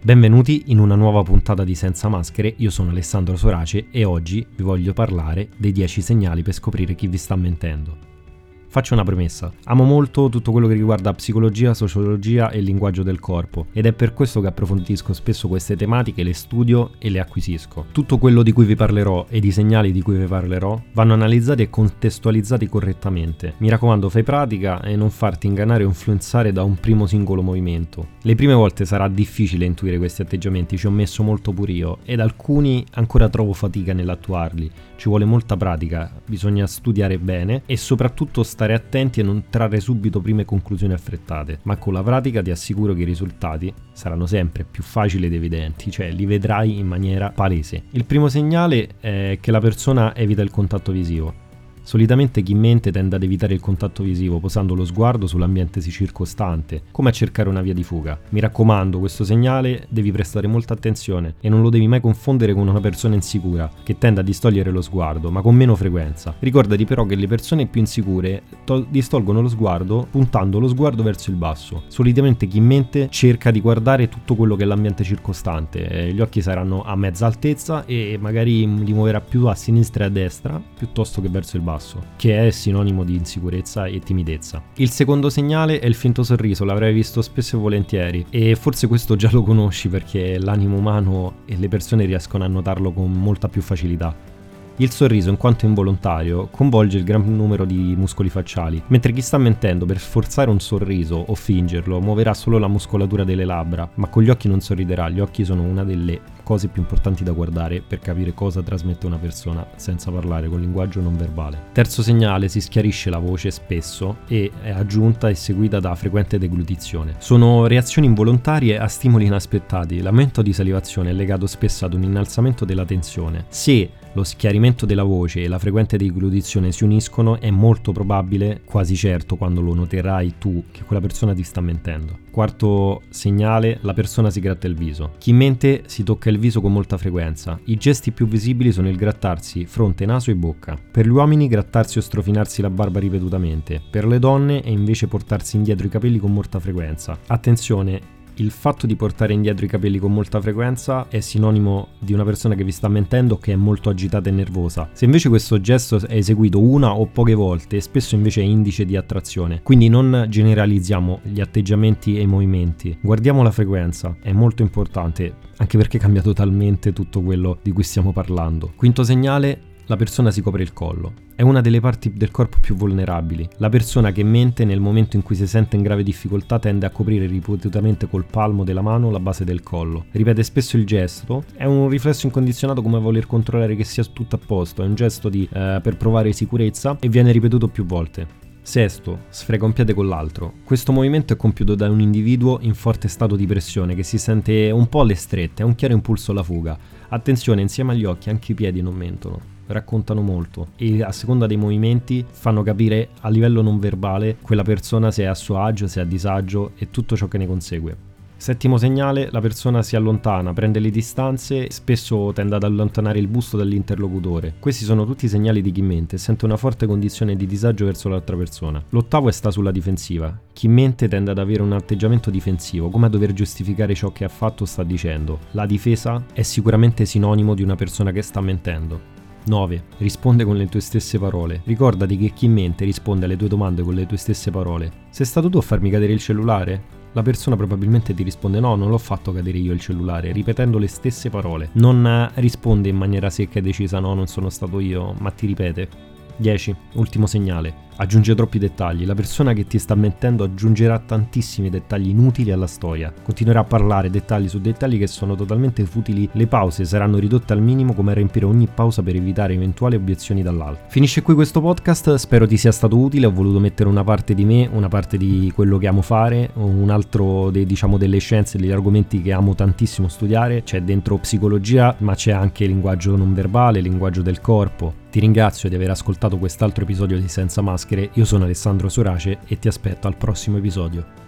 Benvenuti in una nuova puntata di Senza Maschere, io sono Alessandro Sorace e oggi vi voglio parlare dei 10 segnali per scoprire chi vi sta mentendo. Faccio una premessa. Amo molto tutto quello che riguarda psicologia, sociologia e linguaggio del corpo ed è per questo che approfondisco spesso queste tematiche, le studio e le acquisisco. Tutto quello di cui vi parlerò ed i segnali di cui vi parlerò vanno analizzati e contestualizzati correttamente. Mi raccomando, fai pratica e non farti ingannare o influenzare da un primo singolo movimento. Le prime volte sarà difficile intuire questi atteggiamenti, ci ho messo molto pure io ed alcuni ancora trovo fatica nell'attuarli. Ci vuole molta pratica, bisogna studiare bene e soprattutto stare attenti a non trarre subito prime conclusioni affrettate, ma con la pratica ti assicuro che i risultati saranno sempre più facili ed evidenti, cioè li vedrai in maniera palese. Il primo segnale è che la persona evita il contatto visivo. Solitamente chi mente tende ad evitare il contatto visivo posando lo sguardo sull'ambiente circostante, come a cercare una via di fuga. Mi raccomando, questo segnale devi prestare molta attenzione e non lo devi mai confondere con una persona insicura, che tende a distogliere lo sguardo, ma con meno frequenza. Ricordati però che le persone più insicure tol- distolgono lo sguardo puntando lo sguardo verso il basso. Solitamente chi mente cerca di guardare tutto quello che è l'ambiente circostante, eh, gli occhi saranno a mezza altezza e magari li muoverà più a sinistra e a destra piuttosto che verso il basso basso, che è sinonimo di insicurezza e timidezza. Il secondo segnale è il finto sorriso, l'avrai visto spesso e volentieri e forse questo già lo conosci perché l'animo umano e le persone riescono a notarlo con molta più facilità. Il sorriso, in quanto involontario, coinvolge il gran numero di muscoli facciali, mentre chi sta mentendo per sforzare un sorriso o fingerlo muoverà solo la muscolatura delle labbra, ma con gli occhi non sorriderà. Gli occhi sono una delle cose più importanti da guardare per capire cosa trasmette una persona senza parlare con linguaggio non verbale. Terzo segnale, si schiarisce la voce spesso e è aggiunta e seguita da frequente deglutizione. Sono reazioni involontarie a stimoli inaspettati. L'aumento di salivazione è legato spesso ad un innalzamento della tensione. Se lo schiarimento della voce e la frequente deglutizione si uniscono, è molto probabile, quasi certo, quando lo noterai tu, che quella persona ti sta mentendo. Quarto segnale, la persona si gratta il viso. Chi mente si tocca il viso con molta frequenza. I gesti più visibili sono il grattarsi fronte, naso e bocca. Per gli uomini grattarsi o strofinarsi la barba ripetutamente. Per le donne è invece portarsi indietro i capelli con molta frequenza. Attenzione, il fatto di portare indietro i capelli con molta frequenza è sinonimo di una persona che vi sta mentendo che è molto agitata e nervosa. Se invece questo gesto è eseguito una o poche volte, spesso invece è indice di attrazione. Quindi non generalizziamo gli atteggiamenti e i movimenti, guardiamo la frequenza, è molto importante, anche perché cambia totalmente tutto quello di cui stiamo parlando. Quinto segnale, la persona si copre il collo. È una delle parti del corpo più vulnerabili. La persona che mente nel momento in cui si sente in grave difficoltà tende a coprire ripetutamente col palmo della mano la base del collo. Ripete spesso il gesto, è un riflesso incondizionato come voler controllare che sia tutto a posto, è un gesto di, eh, per provare sicurezza e viene ripetuto più volte. Sesto, sfrega un piede con l'altro. Questo movimento è compiuto da un individuo in forte stato di pressione che si sente un po' alle strette, ha un chiaro impulso alla fuga. Attenzione, insieme agli occhi anche i piedi non mentono raccontano molto e a seconda dei movimenti fanno capire a livello non verbale quella persona se è a suo agio, se è a disagio e tutto ciò che ne consegue. Settimo segnale, la persona si allontana, prende le distanze, spesso tende ad allontanare il busto dall'interlocutore. Questi sono tutti segnali di chi mente e sente una forte condizione di disagio verso l'altra persona. L'ottavo è sta sulla difensiva. Chi mente tende ad avere un atteggiamento difensivo, come a dover giustificare ciò che ha fatto o sta dicendo. La difesa è sicuramente sinonimo di una persona che sta mentendo. 9. Risponde con le tue stesse parole. Ricordati che chi mente risponde alle tue domande con le tue stesse parole. Sei stato tu a farmi cadere il cellulare? La persona probabilmente ti risponde no, non l'ho fatto cadere io il cellulare, ripetendo le stesse parole. Non risponde in maniera secca e decisa no, non sono stato io, ma ti ripete. 10. Ultimo segnale. Aggiunge troppi dettagli. La persona che ti sta mentendo aggiungerà tantissimi dettagli inutili alla storia. Continuerà a parlare dettagli su dettagli che sono totalmente futili. Le pause saranno ridotte al minimo come riempire ogni pausa per evitare eventuali obiezioni dall'alto. Finisce qui questo podcast, spero ti sia stato utile. Ho voluto mettere una parte di me, una parte di quello che amo fare, un altro dei, diciamo, delle scienze, degli argomenti che amo tantissimo studiare. C'è dentro psicologia, ma c'è anche linguaggio non verbale, linguaggio del corpo. Ti ringrazio di aver ascoltato quest'altro episodio di Senza Maschere, io sono Alessandro Sorace e ti aspetto al prossimo episodio.